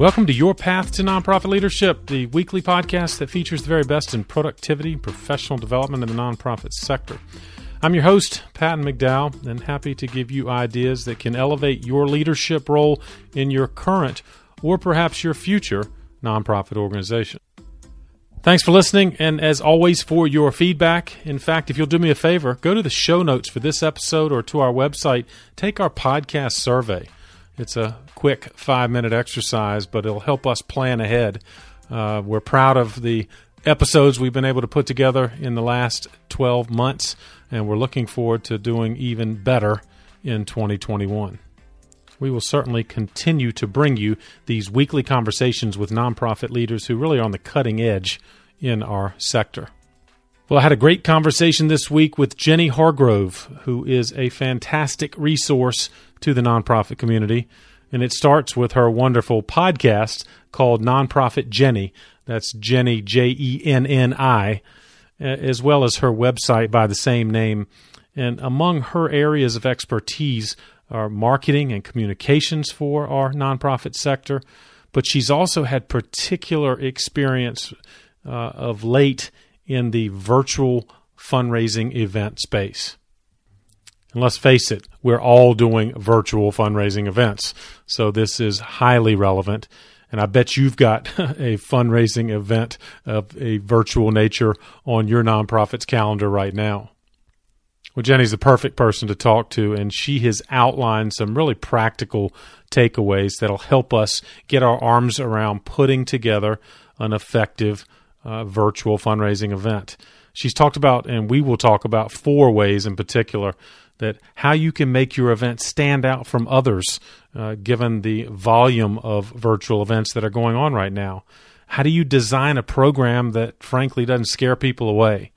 Welcome to Your Path to Nonprofit Leadership, the weekly podcast that features the very best in productivity, professional development in the nonprofit sector. I'm your host, Patton McDowell, and happy to give you ideas that can elevate your leadership role in your current or perhaps your future nonprofit organization. Thanks for listening, and as always, for your feedback. In fact, if you'll do me a favor, go to the show notes for this episode or to our website, take our podcast survey. It's a quick five minute exercise, but it'll help us plan ahead. Uh, we're proud of the episodes we've been able to put together in the last 12 months, and we're looking forward to doing even better in 2021 we will certainly continue to bring you these weekly conversations with nonprofit leaders who really are on the cutting edge in our sector. Well, I had a great conversation this week with Jenni Hargrove, who is a fantastic resource to the nonprofit community. And it starts with her wonderful podcast called Nonprofit Jenni. That's Jenni, J E N N I, as well as her website by the same name. And among her areas of expertise are marketing and communications for our nonprofit sector, but she's also had particular experience uh, of late in the virtual fundraising event space. And let's face it, we're all doing virtual fundraising events. So this is highly relevant. And I bet you've got a fundraising event of a virtual nature on your nonprofit's calendar right now. Well, Jenni's the perfect person to talk to, and she has outlined some really practical takeaways that'll help us get our arms around putting together an effective uh, virtual fundraising event. She's talked about, and we will talk about four ways in particular that how you can make your event stand out from others, uh, given the volume of virtual events that are going on right now. How do you design a program that, frankly, doesn't scare people away?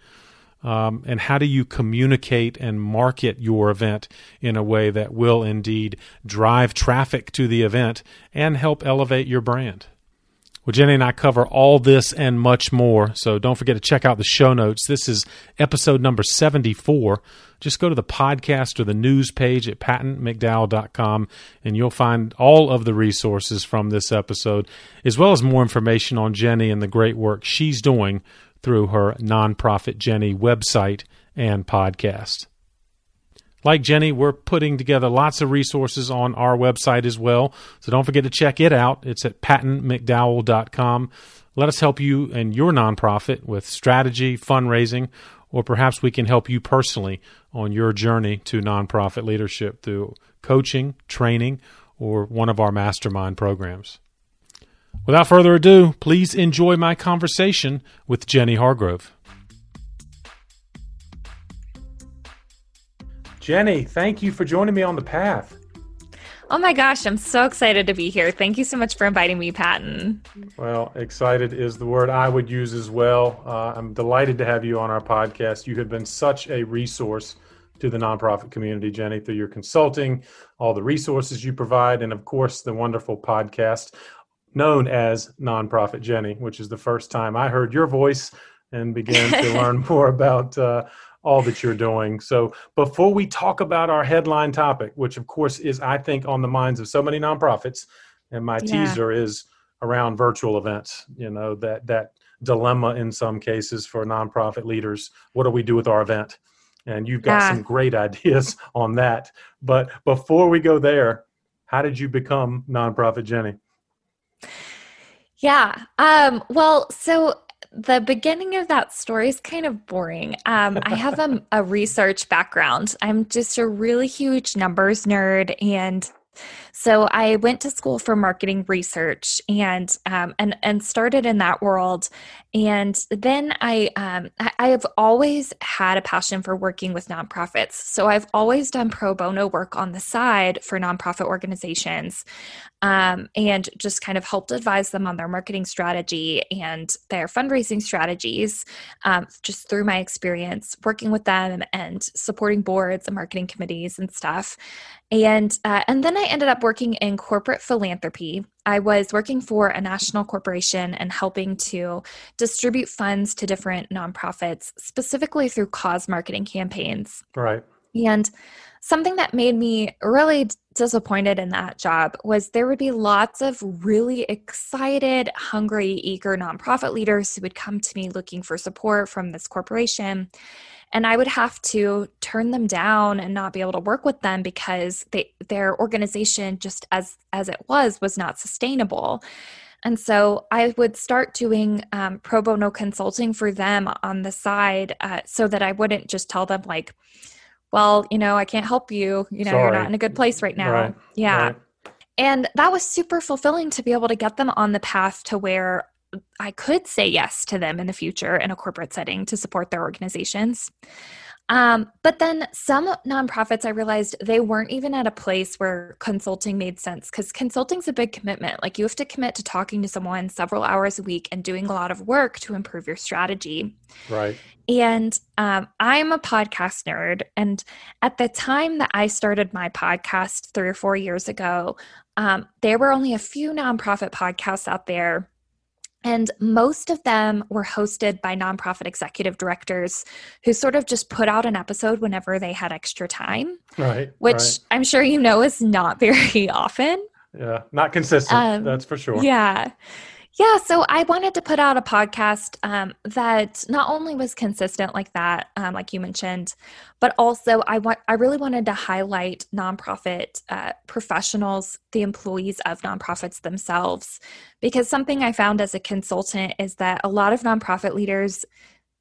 Um, and how do you communicate and market your event in a way that will indeed drive traffic to the event and help elevate your brand? Well, Jenni and I cover all this and much more, so don't forget to check out the show notes. This is episode number 74. Just go to the podcast or the news page at pattonmcdowell.com, and you'll find all of the resources from this episode, as well as more information on Jenni and the great work she's doing through her nonprofit Jenni website and podcast. Like Jenni, we're putting together lots of resources on our website as well. So don't forget to check it out. It's at pattonmcdowell.com. Let us help you and your nonprofit with strategy, fundraising, or perhaps we can help you personally on your journey to nonprofit leadership through coaching, training, or one of our mastermind programs. Without further ado, please enjoy my conversation with Jenni Hargrove. Jenni, thank you for joining me on the path. Oh my gosh, I'm so excited to be here. Thank you so much for inviting me, Patton. Well, excited is the word I would use as well. Uh, I'm delighted to have you on our podcast. You have been such a resource to the nonprofit community, Jenni, through your consulting, all the resources you provide, and of course, the wonderful podcast known as Nonprofit Jenni, which is the first time I heard your voice and began to learn more about uh, all that you're doing. So, before we talk about our headline topic, which of course is, I think, on the minds of so many nonprofits, and my yeah. teaser is around virtual events. You know that that dilemma in some cases for nonprofit leaders. What do we do with our event? And you've got yeah. some great ideas on that. But before we go there, how did you become nonprofit Jenni? Yeah. Um, well, so the beginning of that story is kind of boring. Um, I have a, a research background. I'm just a really huge numbers nerd and so I went to school for marketing research and um, and and started in that world. And then I um, I have always had a passion for working with nonprofits. So I've always done pro bono work on the side for nonprofit organizations, um, and just kind of helped advise them on their marketing strategy and their fundraising strategies, um, just through my experience working with them and supporting boards and marketing committees and stuff. And uh, and then I ended up working in corporate philanthropy. I was working for a national corporation and helping to distribute funds to different nonprofits, specifically through cause marketing campaigns. Right. And something that made me really disappointed in that job was there would be lots of really excited, hungry, eager nonprofit leaders who would come to me looking for support from this corporation. And I would have to turn them down and not be able to work with them because they, their organization, just as as it was, was not sustainable. And so I would start doing um, pro bono consulting for them on the side uh, so that I wouldn't just tell them, like, well, you know, I can't help you. You know, Sorry. you're not in a good place right now. Right. Yeah. Right. And that was super fulfilling to be able to get them on the path to where I could say yes to them in the future in a corporate setting to support their organizations. Um, but then some nonprofits, I realized they weren't even at a place where consulting made sense because consulting's a big commitment. Like you have to commit to talking to someone several hours a week and doing a lot of work to improve your strategy. Right. And um, I'm a podcast nerd. And at the time that I started my podcast three or four years ago, um, there were only a few nonprofit podcasts out there and most of them were hosted by nonprofit executive directors who sort of just put out an episode whenever they had extra time. Right. Which right. I'm sure you know is not very often. Yeah, not consistent. Um, that's for sure. Yeah. Yeah, so I wanted to put out a podcast um, that not only was consistent like that, um, like you mentioned, but also I want I really wanted to highlight nonprofit uh, professionals, the employees of nonprofits themselves, because something I found as a consultant is that a lot of nonprofit leaders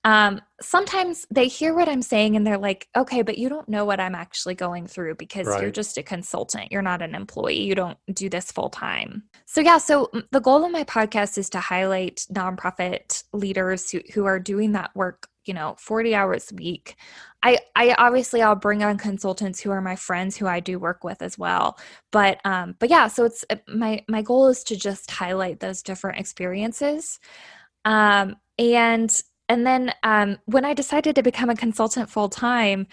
um, sometimes they hear what I'm saying and they're like, okay, but you don't know what I'm actually going through because right. you're just a consultant. You're not an employee. You don't do this full time. So, yeah, so the goal of my podcast is to highlight nonprofit leaders who, who are doing that work, you know, 40 hours a week. I, I obviously I'll bring on consultants who are my friends who I do work with as well. But um, but yeah, so it's my my goal is to just highlight those different experiences. Um, and and then um, when I decided to become a consultant full time,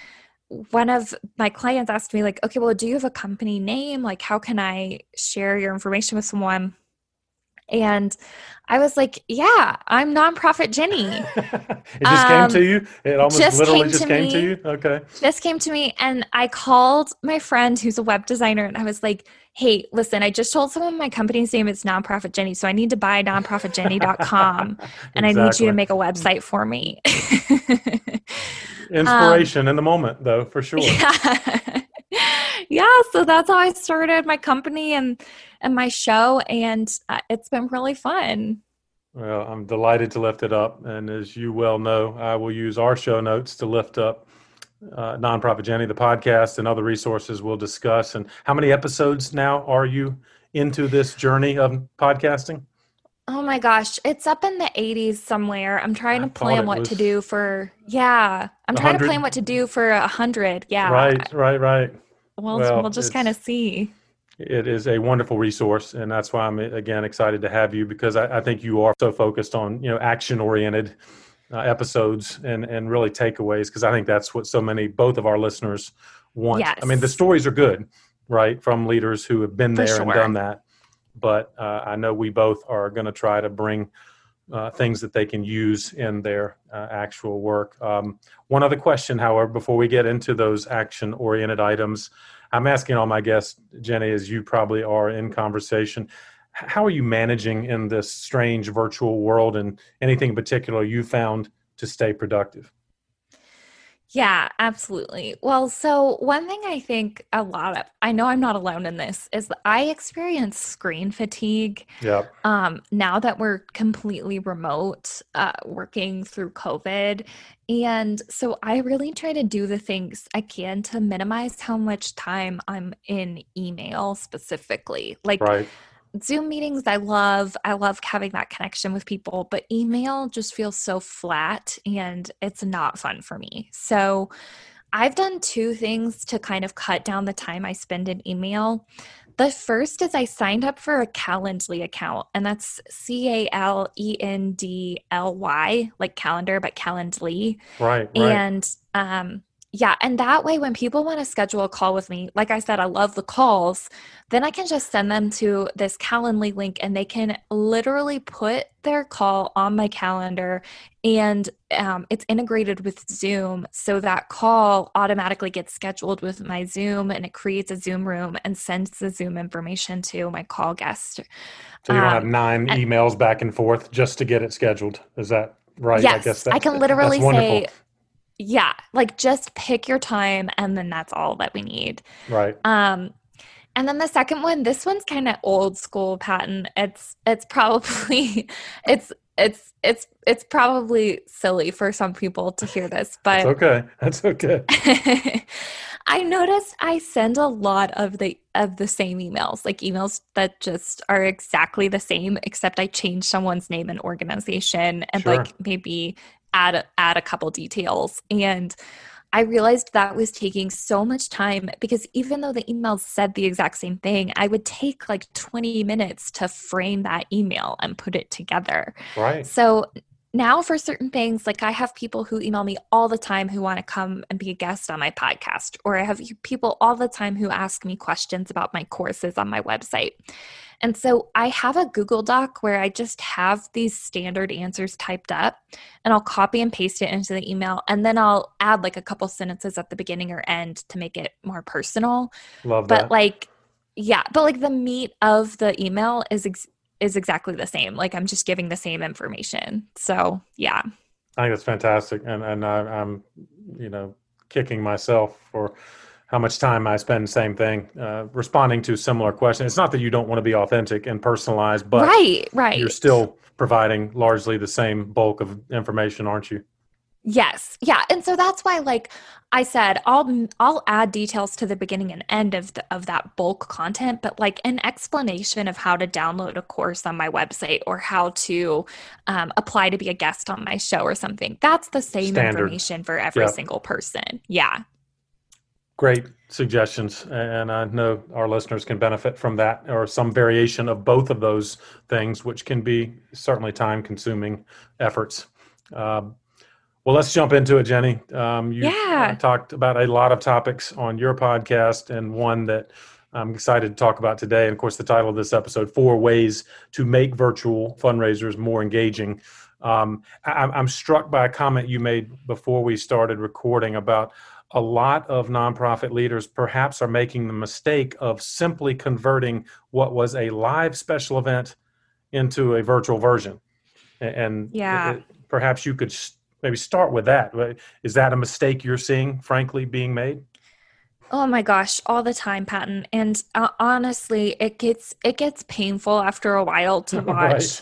one of my clients asked me, like, okay, well, do you have a company name? Like, how can I share your information with someone? And I was like, yeah, I'm nonprofit Jenni. it just um, came to you? It almost just literally came just came me, to you? Okay. Just came to me. And I called my friend who's a web designer and I was like, hey, listen, I just told someone my company's name is Nonprofit Jenni, so I need to buy nonprofitjenni.com and exactly. I need you to make a website for me. Inspiration um, in the moment, though, for sure. Yeah. Yeah, so that's how I started my company and and my show, and uh, it's been really fun. Well, I'm delighted to lift it up, and as you well know, I will use our show notes to lift up uh, Nonprofit Jenni, the podcast, and other resources we'll discuss. And how many episodes now are you into this journey of podcasting? Oh my gosh, it's up in the 80s somewhere. I'm trying I to plan what to do for yeah. I'm trying to plan what to do for a hundred. Yeah. Right, right, right. We'll well, we'll just kind of see. It is a wonderful resource, and that's why I'm again excited to have you because I, I think you are so focused on you know action oriented uh, episodes and and really takeaways because I think that's what so many both of our listeners want. Yes. I mean, the stories are good, right, from leaders who have been there sure. and done that. But uh, I know we both are going to try to bring uh, things that they can use in their uh, actual work. Um, one other question, however, before we get into those action oriented items, I'm asking all my guests, Jenni, as you probably are in conversation how are you managing in this strange virtual world and anything in particular you found to stay productive? Yeah, absolutely. Well, so one thing I think a lot of, I know I'm not alone in this, is that I experience screen fatigue. Yeah. Um, now that we're completely remote, uh, working through COVID. And so I really try to do the things I can to minimize how much time I'm in email specifically. Like, right Zoom meetings, I love. I love having that connection with people, but email just feels so flat and it's not fun for me. So I've done two things to kind of cut down the time I spend in email. The first is I signed up for a Calendly account, and that's C A L E N D L Y, like calendar, but Calendly. Right. right. And um, yeah, and that way, when people want to schedule a call with me, like I said, I love the calls. Then I can just send them to this Calendly link and they can literally put their call on my calendar and um, it's integrated with Zoom. So that call automatically gets scheduled with my Zoom and it creates a Zoom room and sends the Zoom information to my call guest. So you don't um, have nine and, emails back and forth just to get it scheduled. Is that right? Yes, I, guess I can literally say, yeah, like just pick your time and then that's all that we need. Right. Um and then the second one, this one's kind of old school Patton. It's it's probably it's it's it's it's probably silly for some people to hear this, but That's okay. That's okay. I noticed I send a lot of the of the same emails, like emails that just are exactly the same, except I change someone's name and organization and sure. like maybe add add a couple details and I realized that was taking so much time because even though the emails said the exact same thing, I would take like 20 minutes to frame that email and put it together. Right. So now for certain things, like I have people who email me all the time who want to come and be a guest on my podcast, or I have people all the time who ask me questions about my courses on my website. And so I have a Google Doc where I just have these standard answers typed up and I'll copy and paste it into the email and then I'll add like a couple sentences at the beginning or end to make it more personal. Love that. But like yeah, but like the meat of the email is ex- is exactly the same. Like I'm just giving the same information. So, yeah. I think that's fantastic and and I, I'm you know kicking myself for how much time I spend same thing uh, responding to similar questions. It's not that you don't want to be authentic and personalized, but right, right. You're still providing largely the same bulk of information, aren't you? Yes. Yeah. And so that's why like I said I'll I'll add details to the beginning and end of the, of that bulk content but like an explanation of how to download a course on my website or how to um, apply to be a guest on my show or something. That's the same Standard. information for every yep. single person. Yeah. Great suggestions, and I know our listeners can benefit from that or some variation of both of those things, which can be certainly time consuming efforts. Um, well, let's jump into it, Jenni. Um, you yeah. talked about a lot of topics on your podcast, and one that I'm excited to talk about today. And of course, the title of this episode: Four Ways to Make Virtual Fundraisers More Engaging. Um, I, I'm struck by a comment you made before we started recording about a lot of nonprofit leaders perhaps are making the mistake of simply converting what was a live special event into a virtual version. And yeah. It, perhaps you could maybe start with that. Is that a mistake you're seeing, frankly, being made? Oh my gosh, all the time, Patton. And uh, honestly, it gets it gets painful after a while to watch right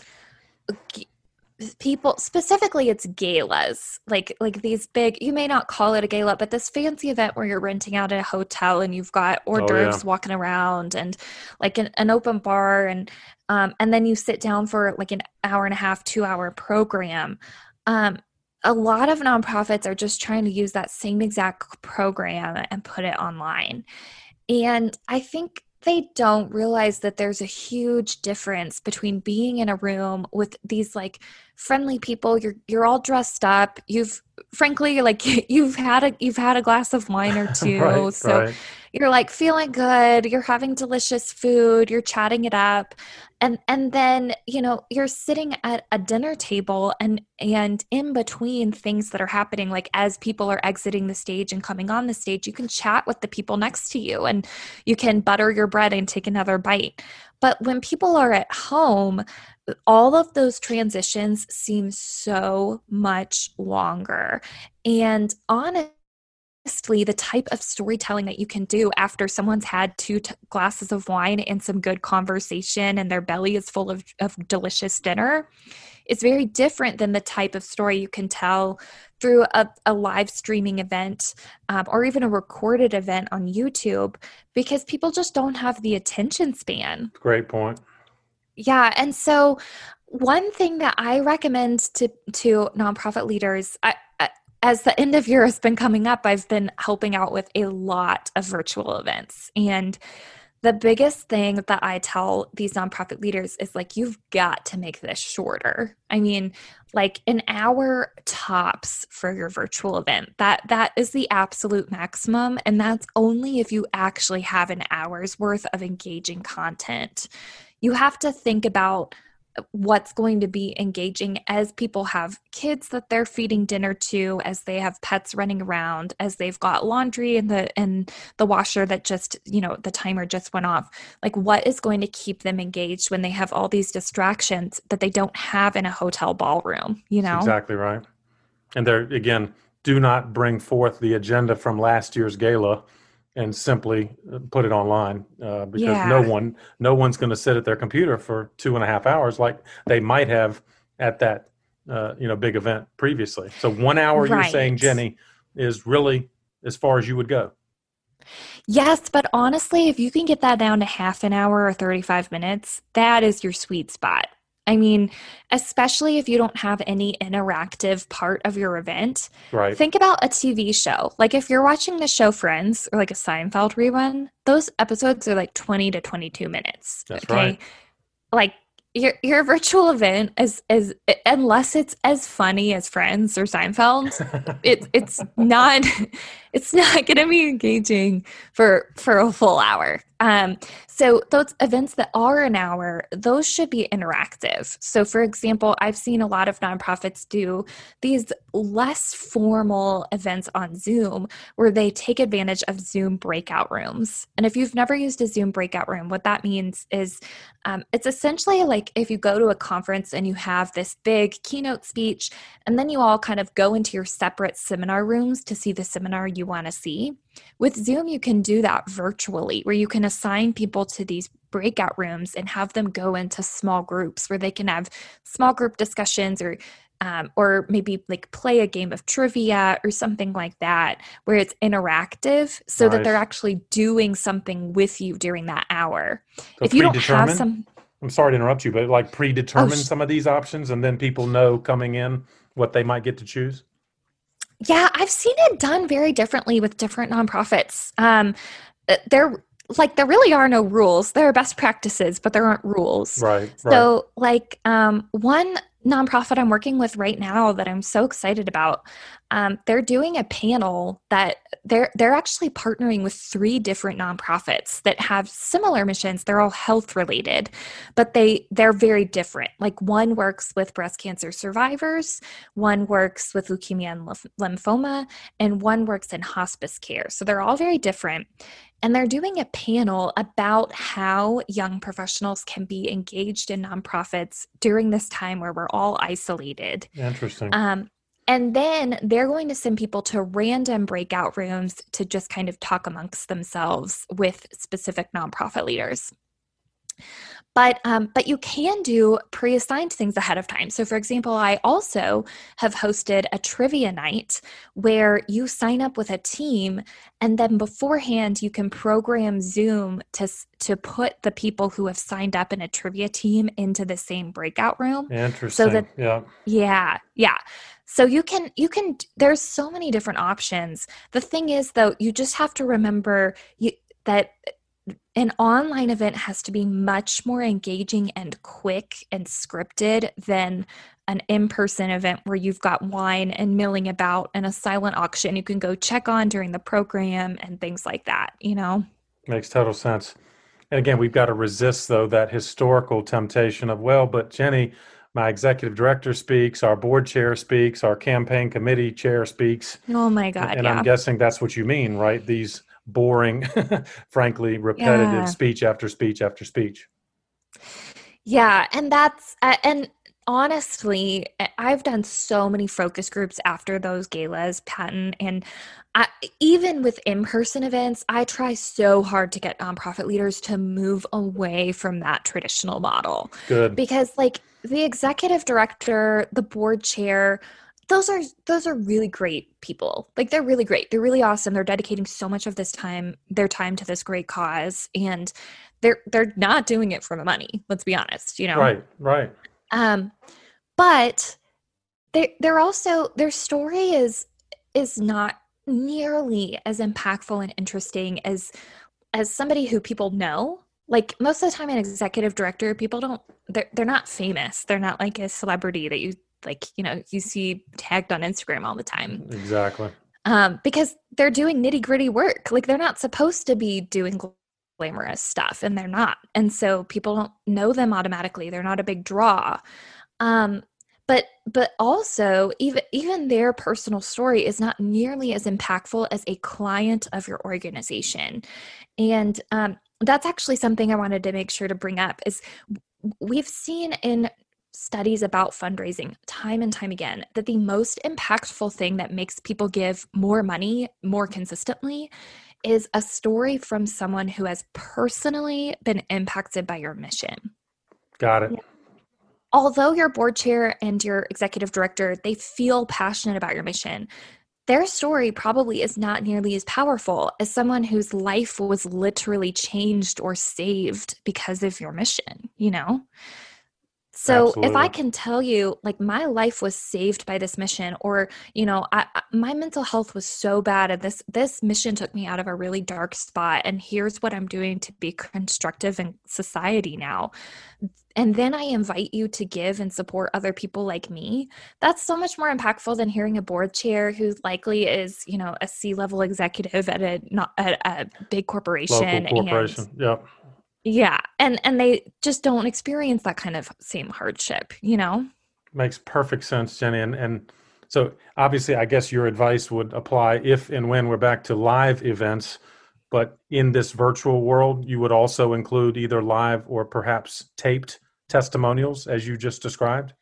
people specifically it's galas like like these big you may not call it a gala but this fancy event where you're renting out a hotel and you've got hors d'oeuvres oh, yeah. walking around and like an, an open bar and um, and then you sit down for like an hour and a half two hour program um, a lot of nonprofits are just trying to use that same exact program and put it online. And i think they don't realize that there's a huge difference between being in a room with these like friendly people. You're you're all dressed up. You've frankly like you've had a you've had a glass of wine or two right, so right. you're like feeling good you're having delicious food you're chatting it up and and then you know you're sitting at a dinner table and and in between things that are happening like as people are exiting the stage and coming on the stage you can chat with the people next to you and you can butter your bread and take another bite but when people are at home all of those transitions seem so much longer. And honestly, the type of storytelling that you can do after someone's had two t- glasses of wine and some good conversation and their belly is full of, of delicious dinner is very different than the type of story you can tell through a, a live streaming event um, or even a recorded event on YouTube because people just don't have the attention span. Great point. Yeah, and so one thing that I recommend to to nonprofit leaders, I, I, as the end of year has been coming up, I've been helping out with a lot of virtual events, and the biggest thing that I tell these nonprofit leaders is like, you've got to make this shorter. I mean, like an hour tops for your virtual event. That that is the absolute maximum. And that's only if you actually have an hour's worth of engaging content. You have to think about what's going to be engaging as people have kids that they're feeding dinner to as they have pets running around as they've got laundry in the in the washer that just you know the timer just went off. Like what is going to keep them engaged when they have all these distractions that they don't have in a hotel ballroom you know? That's exactly right. And there again do not bring forth the agenda from last year's gala and simply uh, put it online uh, because yeah. no one no one's going to sit at their computer for two and a half hours like they might have at that uh, you know big event previously so one hour right. you're saying jenni is really as far as you would go yes but honestly if you can get that down to half an hour or 35 minutes that is your sweet spot I mean, especially if you don't have any interactive part of your event. Right. Think about a TV show. Like if you're watching the show Friends or like a Seinfeld rerun, those episodes are like 20 to 22 minutes. That's okay. Right. Like your your virtual event is is unless it's as funny as Friends or Seinfeld, it's it's not it's not going to be engaging for for a full hour. Um, so those events that are an hour, those should be interactive. So for example, I've seen a lot of nonprofits do these less formal events on Zoom where they take advantage of Zoom breakout rooms. And if you've never used a Zoom breakout room, what that means is um, it's essentially like if you go to a conference and you have this big keynote speech, and then you all kind of go into your separate seminar rooms to see the seminar you want to see. With Zoom, you can do that virtually, where you can assign people to these breakout rooms and have them go into small groups where they can have small group discussions or um, or maybe like play a game of trivia or something like that where it's interactive so nice. that they're actually doing something with you during that hour so if you don't have some i'm sorry to interrupt you but like predetermine oh, sh- some of these options and then people know coming in what they might get to choose yeah, I've seen it done very differently with different nonprofits. Um, uh, there, like, there really are no rules. There are best practices, but there aren't rules. Right. So, right. like, um, one nonprofit I'm working with right now that I'm so excited about. Um, they're doing a panel that they're they're actually partnering with three different nonprofits that have similar missions. They're all health related, but they they're very different. Like one works with breast cancer survivors, one works with leukemia and lymphoma, and one works in hospice care. So they're all very different. And they're doing a panel about how young professionals can be engaged in nonprofits during this time where we're all isolated. Interesting. Um, and then they're going to send people to random breakout rooms to just kind of talk amongst themselves with specific nonprofit leaders but um, but you can do pre-assigned things ahead of time. So for example i also have hosted a trivia night where you sign up with a team and then beforehand you can program zoom to to put the people who have signed up in a trivia team into the same breakout room. Interesting. so that yeah. Yeah yeah. So you can you can there's so many different options. The thing is though you just have to remember you that an online event has to be much more engaging and quick and scripted than an in-person event where you've got wine and milling about and a silent auction you can go check on during the program and things like that you know? Makes total sense. And again we've got to resist though that historical temptation of well but jenni my executive director speaks our board chair speaks our campaign committee chair speaks. Oh my god and yeah. i'm guessing that's what you mean right? These boring, frankly, repetitive yeah. speech after speech after speech. Yeah, and that's uh, and honestly, I've done so many focus groups after those galas, Patton, and I, even with in-person events, I try so hard to get nonprofit leaders to move away from that traditional model. Good, because like the executive director, the board chair those are those are really great people. Like they're really great. They're really awesome. They're dedicating so much of this time their time to this great cause and they're they're not doing it for the money let's be honest you know? Right right. Um but they they're also their story is is not nearly as impactful and interesting as as somebody who people know, like most of the time an executive director, people don't they're they're not famous. They're not like a celebrity that you like, you know, you see tagged on Instagram all the time. Exactly. Um, because they're doing nitty gritty work. Like they're not supposed to be doing glamorous stuff and they're not. And so people don't know them automatically. They're not a big draw. Um, but but also even even their personal story is not nearly as impactful as a client of your organization and um, that's actually something i wanted to make sure to bring up is we've seen in studies about fundraising time and time again that the most impactful thing that makes people give more money more consistently is a story from someone who has personally been impacted by your mission. Got it. Yeah. Although your board chair and your executive director they feel passionate about your mission their story probably is not nearly as powerful as someone whose life was literally changed or saved because of your mission you know so Absolutely. if I can tell you, like, my life was saved by this mission, or you know, I, my mental health was so bad, and this this mission took me out of a really dark spot, and here's what I'm doing to be constructive in society now. And then I invite you to give and support other people like me. That's so much more impactful than hearing a board chair who likely is, you know, a C level executive at a not at a big corporation. Local corporation. And, yep yeah. And and they just don't experience that kind of same hardship, you know? Makes perfect sense, Jenni. And and so obviously I guess your advice would apply if and when we're back to live events, but in this virtual world, you would also include either live or perhaps taped testimonials as you just described?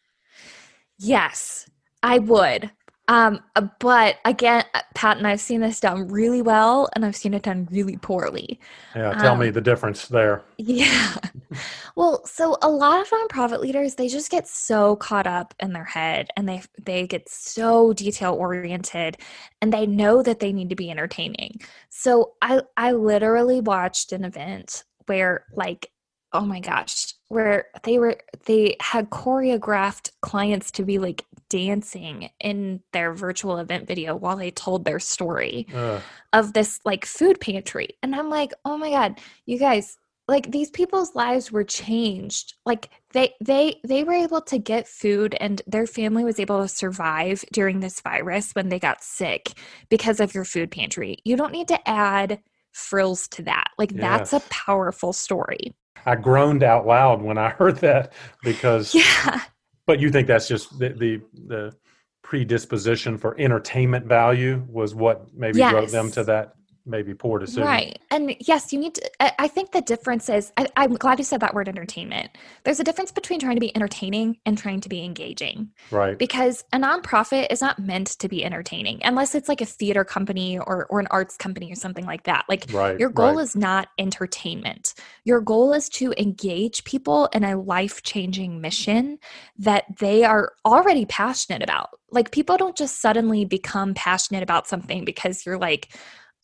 Yes, I would. Um, uh, but again, uh, Patton, I've seen this done really well, and I've seen it done really poorly. Yeah, tell um, me the difference there. Yeah. well, so a lot of nonprofit leaders they just get so caught up in their head, and they they get so detail oriented, and they know that they need to be entertaining. So I I literally watched an event where like oh my gosh where they were they had choreographed clients to be like dancing in their virtual event video while they told their story uh. of this like food pantry. And i'm like oh my god you guys like these people's lives were changed. Like they they they were able to get food and their family was able to survive during this virus when they got sick because of your food pantry. You don't need to add frills to that. Like that's a powerful story I groaned out loud when I heard that because yeah. But you think that's just the the, the predisposition for entertainment value was what maybe yes. drove them to that maybe poor decision. Right. And yes, you need to, I think the difference is, I, am glad you said that word entertainment. There's a difference between trying to be entertaining and trying to be engaging. Right. Because a nonprofit is not meant to be entertaining unless it's like a theater company or, or an arts company or something like that. Like right, your goal right. is not entertainment. Your goal is to engage people in a life changing mission that they are already passionate about. Like people don't just suddenly become passionate about something because you're like,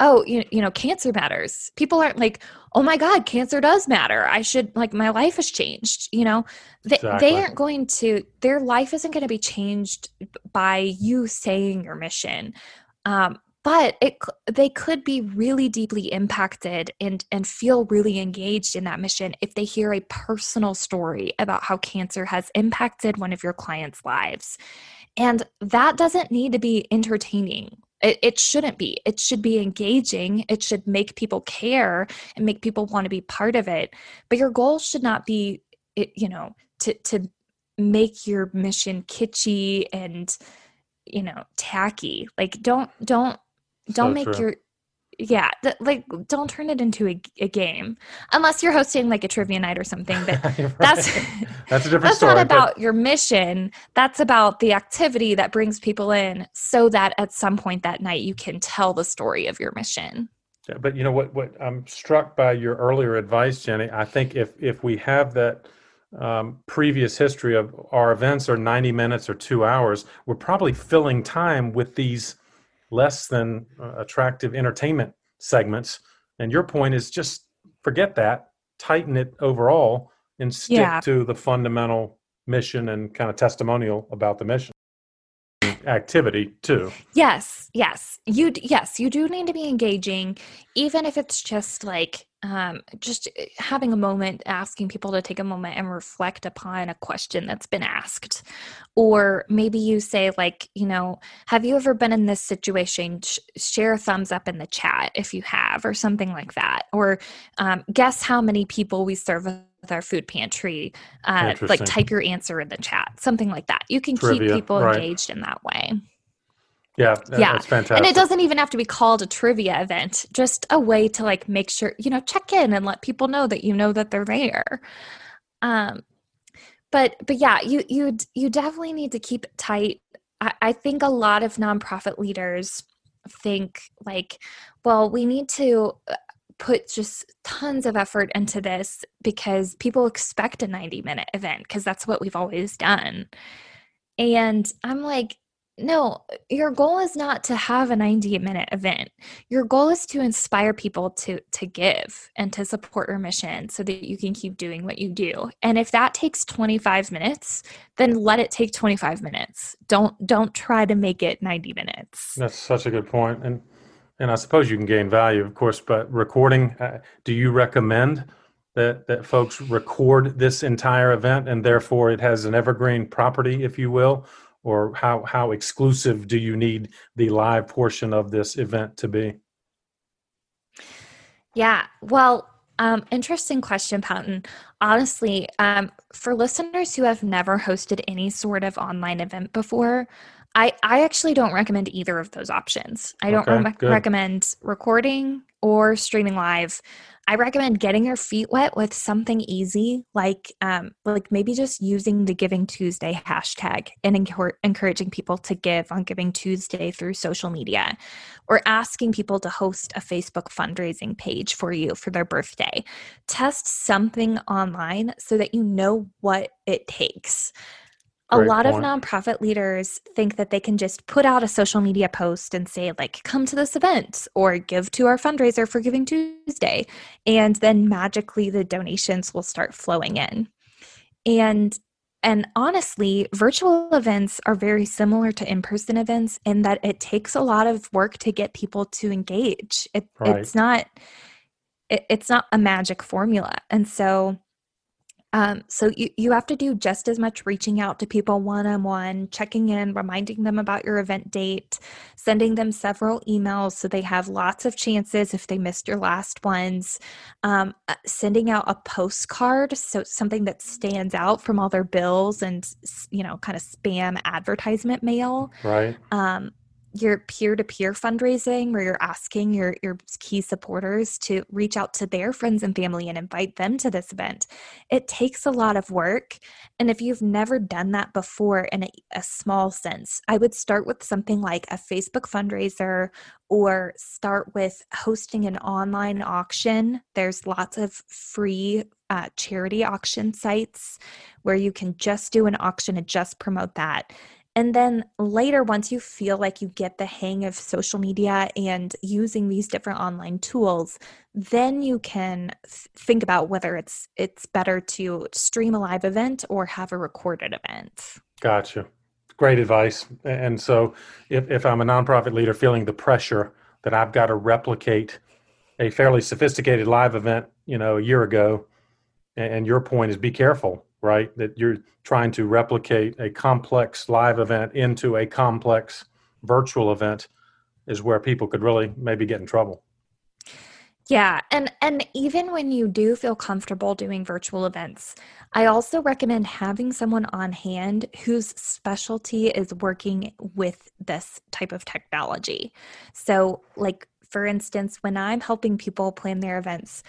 oh you, you know cancer matters. People aren't like oh my god cancer does matter. I should like my life has changed you know? They, exactly. they aren't going to their life isn't going to be changed by you saying your mission. Um, but it they could be really deeply impacted and and feel really engaged in that mission if they hear a personal story about how cancer has impacted one of your clients lives. And that doesn't need to be entertaining it, it shouldn't be. It should be engaging. It should make people care and make people want to be part of it. But your goal should not be, you know, to to make your mission kitschy and you know tacky. Like don't don't don't so make true. your yeah th- like don't turn it into a, a, game. Unless you're hosting like a trivia night or something but right. that's that's a different that's story, not about but... your mission. That's about the activity that brings people in so that at some point that night you can tell the story of your mission. Yeah, but you know what what i'm struck by your earlier advice jenni. I think if if we have that um, previous history of our events are 90 minutes or two hours we're probably filling time with these less than uh, attractive entertainment segments. And your point is just forget that, tighten it overall, and stick yeah. to the fundamental mission and kind of testimonial about the mission activity too. Yes, yes. You yes, you do need to be engaging even if it's just like um, just eh, having a moment, asking people to take a moment and reflect upon a question that's been asked. Or maybe you say, like, you know, have you ever been in this situation? Sh- share a thumbs up in the chat if you have, or something like that. Or um, guess how many people we serve with our food pantry. Uh, like, type your answer in the chat, something like that. You can Trivia, keep people right. engaged in that way. Yeah, yeah, that's fantastic. And it doesn't even have to be called a trivia event. Just a way to like make sure you know check in and let people know that you know that they're there. Um, but but yeah, you you you definitely need to keep it tight. I, I think a lot of nonprofit leaders think like, well, we need to uh, put just tons of effort into this because people expect a 90 minute event because that's what we've always done. And I'm like, no, your goal is not to have a 90 minute event. Your goal is to inspire people to to give and to support your mission so that you can keep doing what you do. And if that takes 25 minutes, then let it take 25 minutes. Don't don't try to make it 90 minutes. That's such a good point. And and I suppose you can gain value, of course, but recording, uh, do you recommend that that folks record this entire event and therefore it has an evergreen property, if you will? Or how how exclusive do you need the live portion of this event to be? Yeah well um, interesting question Patton. honestly um, for listeners who have never hosted any sort of online event before i i actually don't recommend either of those options. I don't okay, re- recommend recording or streaming live I recommend getting your feet wet with something easy, like um, like maybe just using the Giving Tuesday hashtag and encouraging people to give on Giving Tuesday through social media, or asking people to host a Facebook fundraising page for you for their birthday. Test something online so that you know what it takes a lot point. of nonprofit leaders think that they can just put out a social media post and say like come to this event or give to our fundraiser for giving tuesday and then magically the donations will start flowing in and and honestly virtual events are very similar to in-person events in that it takes a lot of work to get people to engage it, right. it's not it, it's not a magic formula and so um, so you, you have to do just as much reaching out to people one on one, checking in, reminding them about your event date, sending them several emails so they have lots of chances if they missed your last ones, um, uh, sending out a postcard, so something that stands out from all their bills and you know kind of spam advertisement mail. Right. Um, your peer-to-peer fundraising where you're asking your your key supporters to reach out to their friends and family and invite them to this event. It takes a lot of work and if you've never done that before in a, a small sense i would start with something like a facebook fundraiser or start with hosting an online auction. There's lots of free uh, charity auction sites where you can just do an auction and just promote that and then later, once you feel like you get the hang of social media and using these different online tools, then you can th- think about whether it's it's better to stream a live event or have a recorded event. Gotcha. Great advice. And so, if, if I'm a nonprofit leader feeling the pressure that I've got to replicate a fairly sophisticated live event, you know, a year ago, and your point is be careful right? That you're trying to replicate a complex live event into a complex virtual event is where people could really maybe get in trouble. Yeah, and and even when you do feel comfortable doing virtual events, I also recommend having someone on hand whose specialty is working with this type of technology. So, like for instance, when I'm helping people plan their events,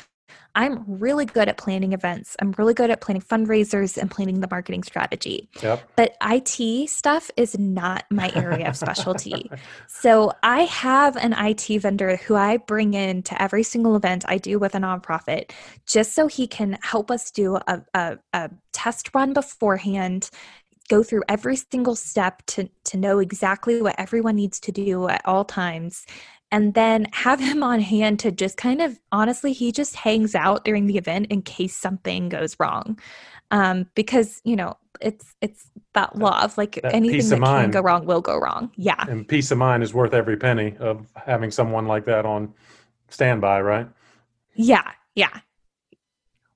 I'm really good at planning events. I'm really good at planning fundraisers and planning the marketing strategy. Yep. But IT stuff is not my area of specialty. so I have an IT vendor who I bring in to every single event I do with a nonprofit just so he can help us do a, a, a test run beforehand go through every single step to to know exactly what everyone needs to do at all times and then have him on hand to just kind of honestly he just hangs out during the event in case something goes wrong. Um, because you know it's it's that love like that anything that can go wrong will go wrong. Yeah. And peace of mind is worth every penny of having someone like that on standby right? Yeah yeah.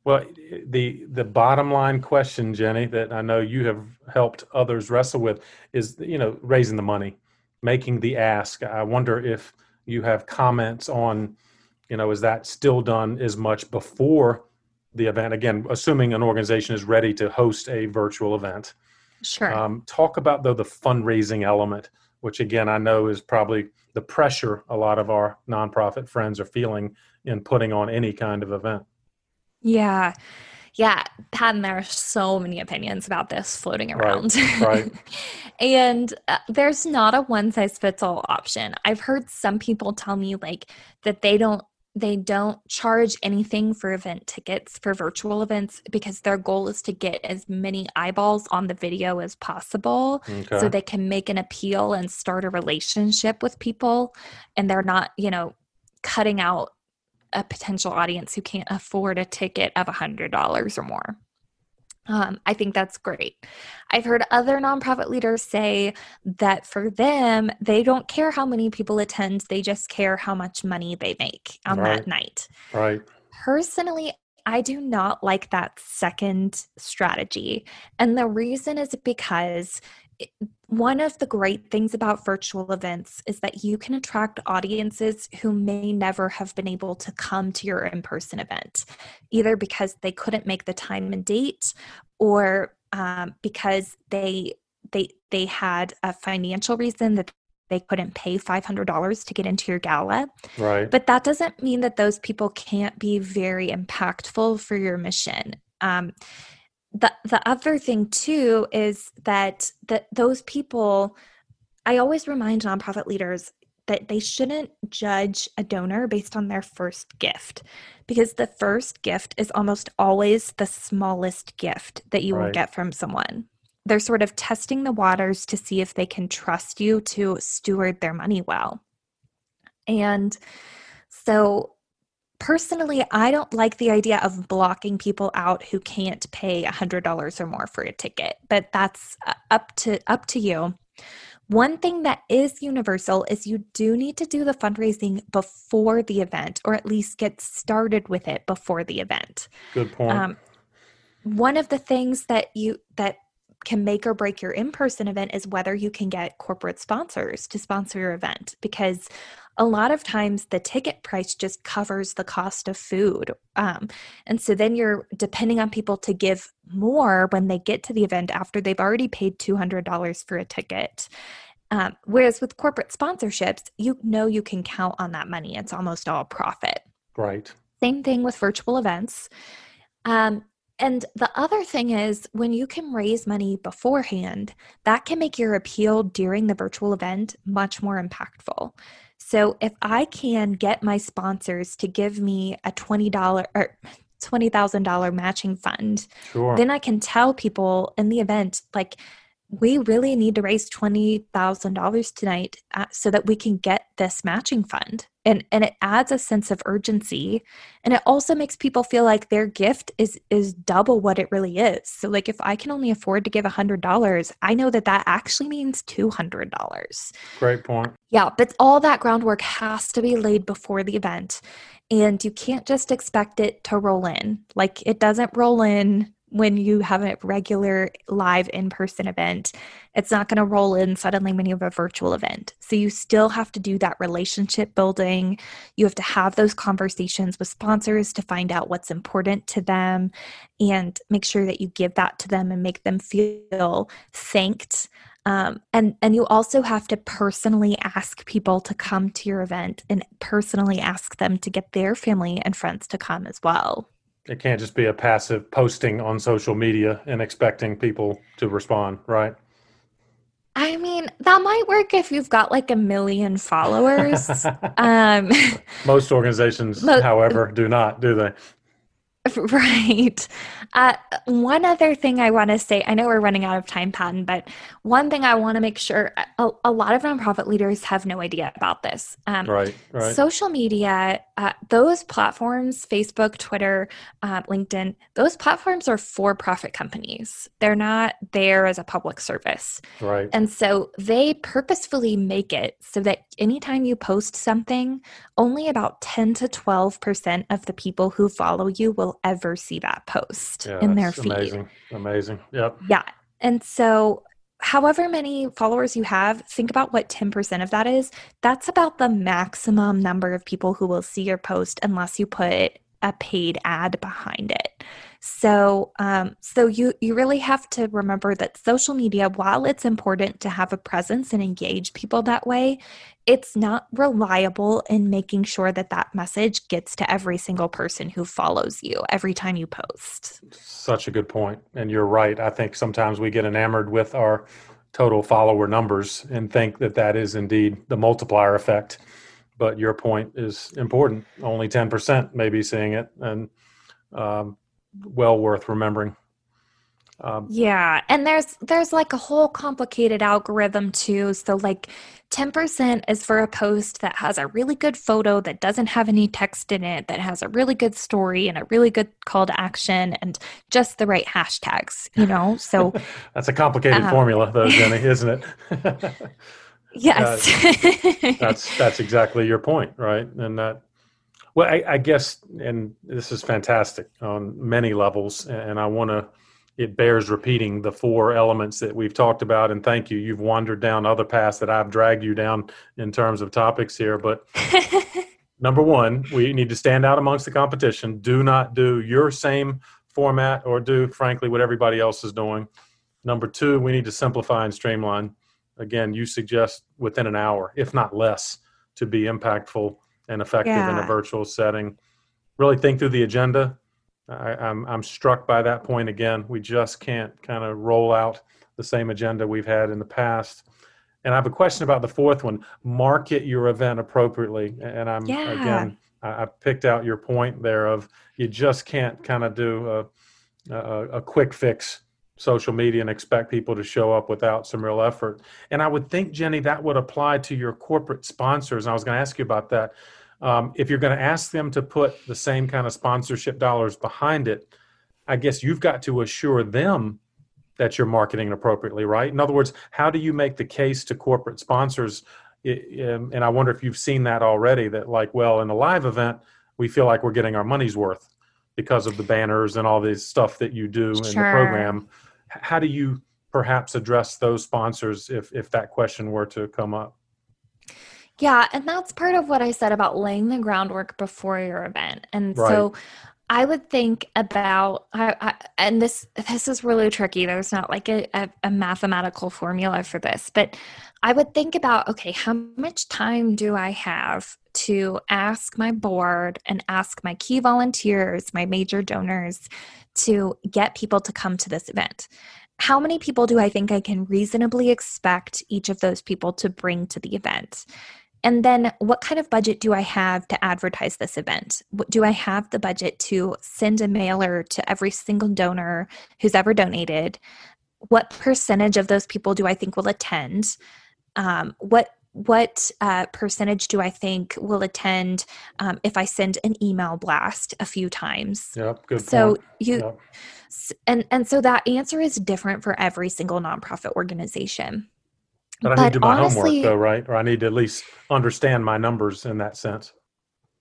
Well, the the bottom line question, Jenni, that I know you have helped others wrestle with is, you know, raising the money, making the ask. I wonder if you have comments on, you know, is that still done as much before the event? Again, assuming an organization is ready to host a virtual event. Sure. Um, talk about though the fundraising element, which again I know is probably the pressure a lot of our nonprofit friends are feeling in putting on any kind of event. Yeah. Yeah, Patton, there are so many opinions about this floating around. Right. right. and uh, there's not a one size fits all option. I've heard some people tell me like that they don't they don't charge anything for event tickets for virtual events because their goal is to get as many eyeballs on the video as possible okay. so they can make an appeal and start a relationship with people and they're not, you know, cutting out a potential audience who can't afford a ticket of $100 or more. Um, I think that's great. I've heard other nonprofit leaders say that for them, they don't care how many people attend, they just care how much money they make on right. that night. Right. Personally, I do not like that second strategy. And the reason is because one of the great things about virtual events is that you can attract audiences who may never have been able to come to your in person event, either because they couldn't make the time and date or um, because they they they had a financial reason that they couldn't pay $500 to get into your gala. Right. But that doesn't mean that those people can't be very impactful for your mission. Um, the the other thing too is that that those people i always remind nonprofit leaders that they shouldn't judge a donor based on their first gift because the first gift is almost always the smallest gift that you right. will get from someone they're sort of testing the waters to see if they can trust you to steward their money well and so personally i don't like the idea of blocking people out who can't pay $100 or more for a ticket but that's uh, up to up to you. One thing that is universal is you do need to do the fundraising before the event or at least get started with it before the event. Good point. Um, one of the things that you that can make or break your in-person event is whether you can get corporate sponsors to sponsor your event because a lot of times the ticket price just covers the cost of food. Um, and so then you're depending on people to give more when they get to the event after they've already paid $200 for a ticket. Um, whereas with corporate sponsorships, you know you can count on that money. It's almost all profit. Right. Same thing with virtual events. Um, and the other thing is, when you can raise money beforehand, that can make your appeal during the virtual event much more impactful. So if I can get my sponsors to give me a $20 or $20,000 matching fund, sure. then I can tell people in the event, like, we really need to raise $20,000 tonight uh, so that we can get this matching fund. And, and it adds a sense of urgency. And it also makes people feel like their gift is, is double what it really is. So like if I can only afford to give $100, I know that that actually means $200. Great point. Yeah, but all that groundwork has to be laid before the event. And you can't just expect it to roll in. Like it doesn't roll in when you have a regular live in person event. It's not going to roll in suddenly when you have a virtual event. So you still have to do that relationship building. You have to have those conversations with sponsors to find out what's important to them and make sure that you give that to them and make them feel thanked. Um, and and you also have to personally ask people to come to your event and personally ask them to get their family and friends to come as well. It can't just be a passive posting on social media and expecting people to respond, right? I mean, that might work if you've got like a million followers. um, Most organizations, most, however, do not, do they? Right. Uh, one other thing I want to say I know we're running out of time, Patton, but one thing I want to make sure a, a, lot of nonprofit leaders have no idea about this. Um, right, right. Social media, uh, those platforms, Facebook, Twitter, uh, LinkedIn, those platforms are for profit companies. They're not there as a public service. Right. And so they purposefully make it so that anytime you post something, only about 10 to 12% of the people who follow you will ever see that post yeah, in their feed. Amazing. Amazing. Yep. Yeah. And so however many followers you have, think about what 10% of that is. That's about the maximum number of people who will see your post unless you put a paid ad behind it. So, um, so you you really have to remember that social media, while it's important to have a presence and engage people that way, it's not reliable in making sure that that message gets to every single person who follows you every time you post. Such a good point, and you're right. I think sometimes we get enamored with our total follower numbers and think that that is indeed the multiplier effect. But your point is important. Only 10% may be seeing it, and um, well worth remembering. Um, yeah, and there's there's like a whole complicated algorithm too. So like 10% is for a post that has a really good photo that doesn't have any text in it, that has a really good story and a really good call to action and just the right hashtags, you know? So that's a complicated um, formula though, Jenni, isn't it? yes. Uh, that's that's exactly your point, right? And that well, I, I, guess, and this is fantastic on many levels, and I want to. It bears repeating the four elements that we've talked about, and thank you. You've wandered down other paths that I've dragged you down in terms of topics here, but number one, we need to stand out amongst the competition. Do not do your same format or do, frankly, what everybody else is doing. Number two, we need to simplify and streamline. Again, you suggest within an hour, if not less, to be impactful and effective yeah. in a virtual setting. Really think through the agenda. I, I'm I'm struck by that point again. We just can't kind of roll out the same agenda we've had in the past. And I have a question about the fourth one: market your event appropriately. And I'm yeah. again, I, I picked out your point there of you just can't kind of do a, a, a quick fix social media and expect people to show up without some real effort. And I would think, Jenni, that would apply to your corporate sponsors. And I was going to ask you about that um, if you're going to ask them to put the same kind of sponsorship dollars behind it, I guess you've got to assure them that you're marketing appropriately, right? In other words, how do you make the case to corporate sponsors? Um, and I wonder if you've seen that already that, like, well, in a live event, we feel like we're getting our money's worth because of the banners and all this stuff that you do sure. in the program. How do you perhaps address those sponsors if, if that question were to come up? Yeah, and that's part of what I said about laying the groundwork before your event. And right. so I would think about, I, I, and this this is really tricky. There's not like a, a, a mathematical formula for this, but I would think about, okay, how much time do I have to ask my board and ask my key volunteers, my major donors, to get people to come to this event? How many people do I think I can reasonably expect each of those people to bring to the event? And then, what kind of budget do I have to advertise this event? Do I have the budget to send a mailer to every single donor who's ever donated? What percentage of those people do I think will attend? Um, what what uh, percentage do I think will attend um, if I send an email blast a few times? Yeah, good. So point. you, yep. and and so that answer is different for every single nonprofit organization. But I need to do my honestly, homework though, right? Or I need to at least understand my numbers in that sense.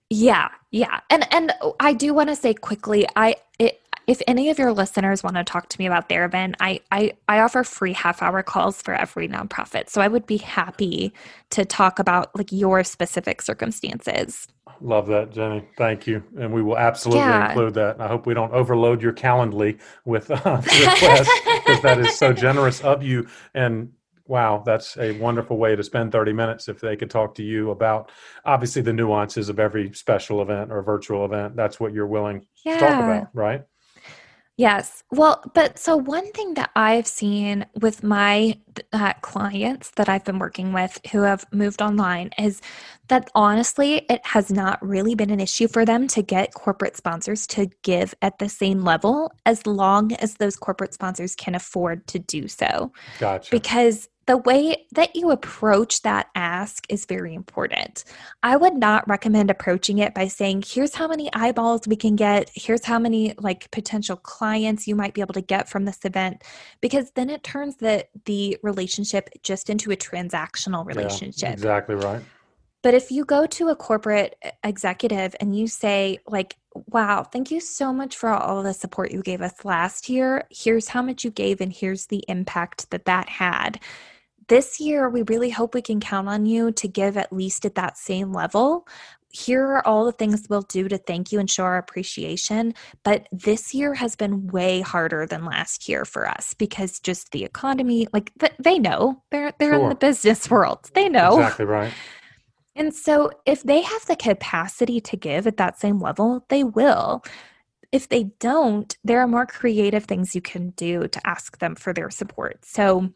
Yeah, yeah. And and I do want to say quickly, I it, if any of your listeners want to talk to me about their event, I, I I offer free half hour calls for every nonprofit. So I would be happy to talk about like your specific circumstances. Love that, Jenni. Thank you, and we will absolutely yeah. include that. I hope we don't overload your Calendly with uh, requests because that is so generous of you. And wow, that's a wonderful way to spend 30 minutes if they could talk to you about obviously the nuances of every special event or virtual event. That's what you're willing yeah. to talk about, right? Yes. Well, but so one thing that I've seen with my uh, clients that I've been working with who have moved online is that honestly, it has not really been an issue for them to get corporate sponsors to give at the same level as long as those corporate sponsors can afford to do so. Gotcha. Because the way that you approach that ask is very important. I would not recommend approaching it by saying, here's how many eyeballs we can get, here's how many like potential clients you might be able to get from this event, because then it turns the the relationship just into a transactional relationship. Yeah, exactly right. But if you go to a corporate executive and you say, like, wow, thank you so much for all the support you gave us last year. Here's how much you gave, and here's the impact that that had this year, we really hope we can count on you to give at least at that same level. Here are all the things we'll do to thank you and show our appreciation. But this year has been way harder than last year for us because just the economy, like they know, they're they're sure. in the business world. They know. Exactly right. And so if they have the capacity to give at that same level, they will if they don't, there are more creative things you can do to ask them for their support. So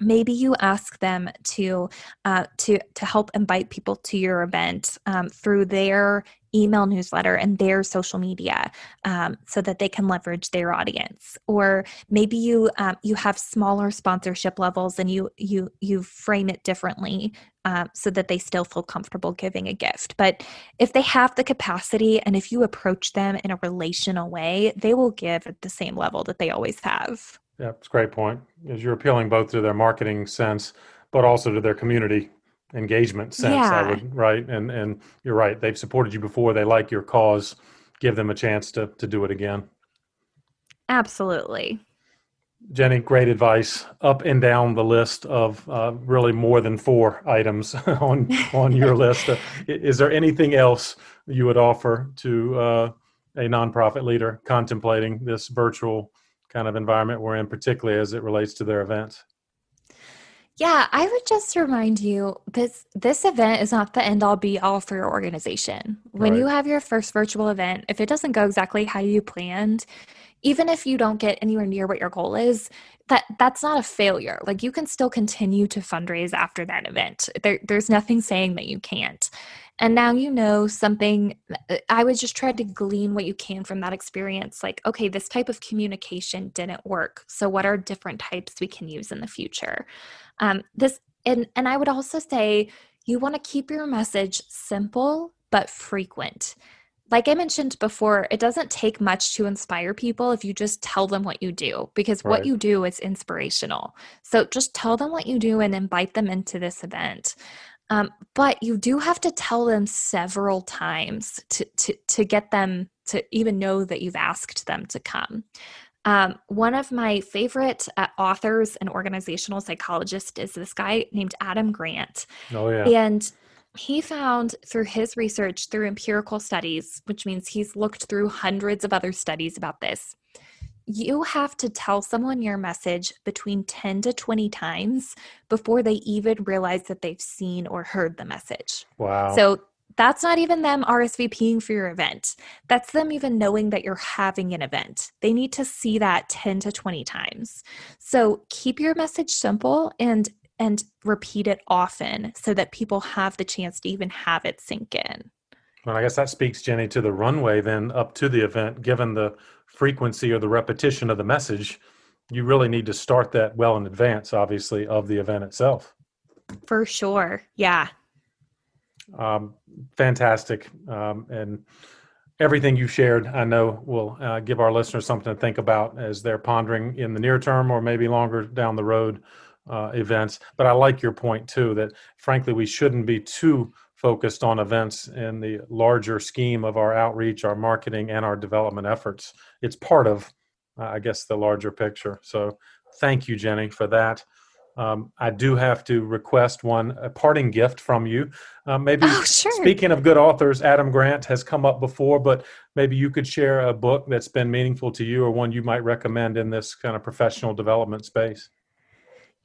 maybe you ask them to uh, to to help invite people to your event um, through their email newsletter and their social media um, so that they can leverage their audience. Or maybe you um, you have smaller sponsorship levels and you you you frame it differently um, so that they still feel comfortable giving a gift. But if they have the capacity and if you approach them in a relational way they will give at the same level that they always have yeah, it's a great point. Is you're appealing both to their marketing sense, but also to their community engagement sense. Yeah. I would right, and and you're right. They've supported you before. They like your cause. Give them a chance to to do it again. Absolutely. Jenni, great advice. Up and down the list of uh, really more than four items on on your list. Uh, is there anything else you would offer to uh, a nonprofit leader contemplating this virtual kind of environment we're in, particularly as it relates to their events? Yeah, I would just remind you this this event is not the end all be all for your organization. When right. you have your first virtual event, if it doesn't go exactly how you planned, even if you don't get anywhere near what your goal is, that that's not a failure. Like you can still continue to fundraise after that event. There, there's nothing saying that you can't. And now you know something. Uh, I would just try to glean what you can from that experience. Like, okay, this type of communication didn't work. So, what are different types we can use in the future? Um, this, and and I would also say you want to keep your message simple but frequent. Like I mentioned before, it doesn't take much to inspire people if you just tell them what you do, because right. what you do is inspirational. So just tell them what you do and invite them into this event. Um, but you do have to tell them several times to, to, to get them to even know that you've asked them to come. Um, one of my favorite uh, authors and organizational psychologist is this guy named Adam Grant. Oh, yeah. And he found through his research, through empirical studies, which means he's looked through hundreds of other studies about this, you have to tell someone your message between 10 to 20 times before they even realize that they've seen or heard the message. Wow. So that's not even them RSVPing for your event. That's them even knowing that you're having an event. They need to see that 10 to 20 times. So keep your message simple and and repeat it often so that people have the chance to even have it sink in. Well, I guess that speaks, Jenni, to the runway then up to the event, given the frequency or the repetition of the message, you really need to start that well in advance, obviously, of the event itself. For sure. Yeah. Um, fantastic. Um, and everything you shared, I know, will uh, give our listeners something to think about as they're pondering in the near term or maybe longer down the road uh, events. But I like your point, too, that frankly, we shouldn't be too focused on events in the larger scheme of our outreach, our marketing, and our development efforts. It's part of, uh, I guess, the larger picture. So thank you, Jenni, for that. Um, I do have to request one a parting gift from you. Uh, maybe oh, sure. speaking of good authors, Adam Grant has come up before, but maybe you could share a book that's been meaningful to you or one you might recommend in this kind of professional development space.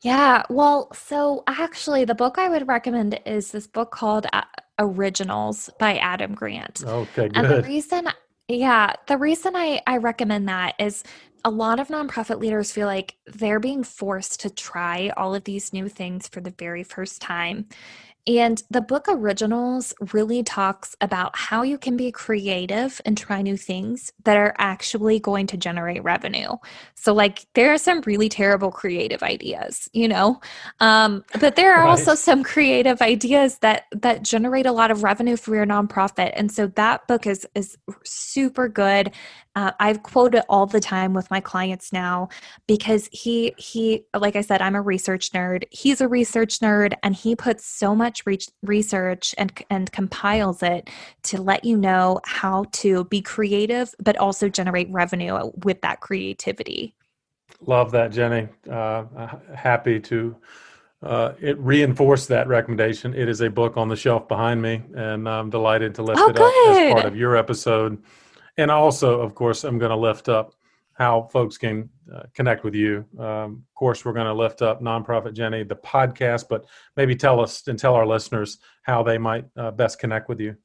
Yeah, well, so actually, the book I would recommend is this book called uh, Originals by Adam Grant. Okay, good. And the reason Yeah, the reason I, I recommend that is a lot of nonprofit leaders feel like they're being forced to try all of these new things for the very first time. And the book Originals really talks about how you can be creative and try new things that are actually going to generate revenue. So, like, there are some really terrible creative ideas, you know, um, but there are right. also some creative ideas that that generate a lot of revenue for your nonprofit. And so that book is is super good. Uh, I've quoted all the time with my clients now because he he like I said I'm a research nerd. He's a research nerd and he puts so much re- research and and compiles it to let you know how to be creative but also generate revenue with that creativity. Love that, Jenni. Uh, happy to uh, it reinforced that recommendation. It is a book on the shelf behind me, and I'm delighted to lift oh, it up as part of your episode and also, of course, I'm going to lift up how folks can uh, connect with you. Um, of course, we're going to lift up Nonprofit Jenni, the podcast, but maybe tell us and tell our listeners how they might uh, best connect with you.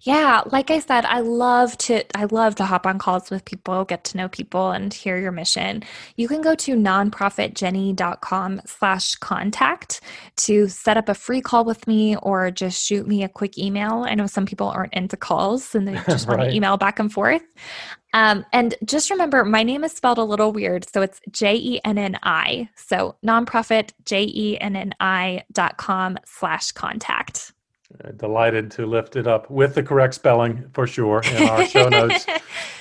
Yeah, like I said, I love to I love to hop on calls with people, get to know people and hear your mission. You can go to nonprofitjenni.com slash contact to set up a free call with me or just shoot me a quick email. I know some people aren't into calls and they just right. want to email back and forth. Um, and just remember, my name is spelled a little weird. So it's J E N N I. So nonprofit, J E N N I dot com slash contact. Uh, delighted to lift it up with the correct spelling for sure in our show notes.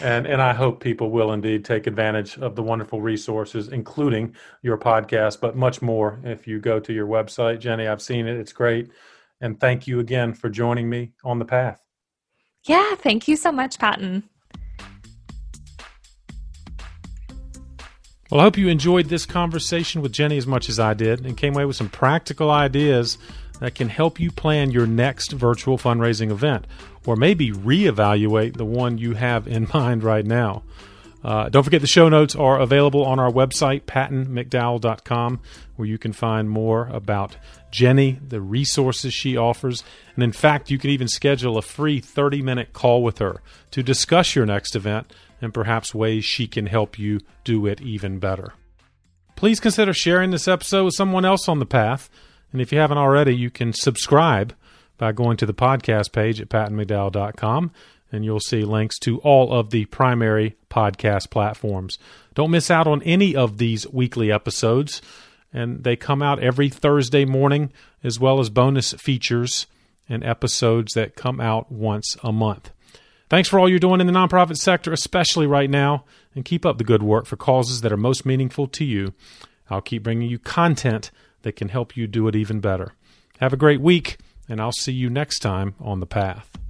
And, and I hope people will indeed take advantage of the wonderful resources, including your podcast, but much more if you go to your website. Jenni, I've seen it, it's great. And thank you again for joining me on the path. Yeah, thank you so much, Patton. Well, I hope you enjoyed this conversation with Jenni as much as I did and came away with some practical ideas that can help you plan your next virtual fundraising event or maybe reevaluate the one you have in mind right now. Uh, don't forget the show notes are available on our website, pattonmcdowell.com, where you can find more about Jenni, the resources she offers. And in fact, you can even schedule a free 30 minute call with her to discuss your next event and perhaps ways she can help you do it even better. Please consider sharing this episode with someone else on the path. And if you haven't already, you can subscribe by going to the podcast page at pattonmcdowell.com and you'll see links to all of the primary podcast platforms. Don't miss out on any of these weekly episodes, and they come out every Thursday morning, as well as bonus features and episodes that come out once a month. Thanks for all you're doing in the nonprofit sector, especially right now, and keep up the good work for causes that are most meaningful to you. I'll keep bringing you content that can help you do it even better. Have a great week, and I'll see you next time on The Path.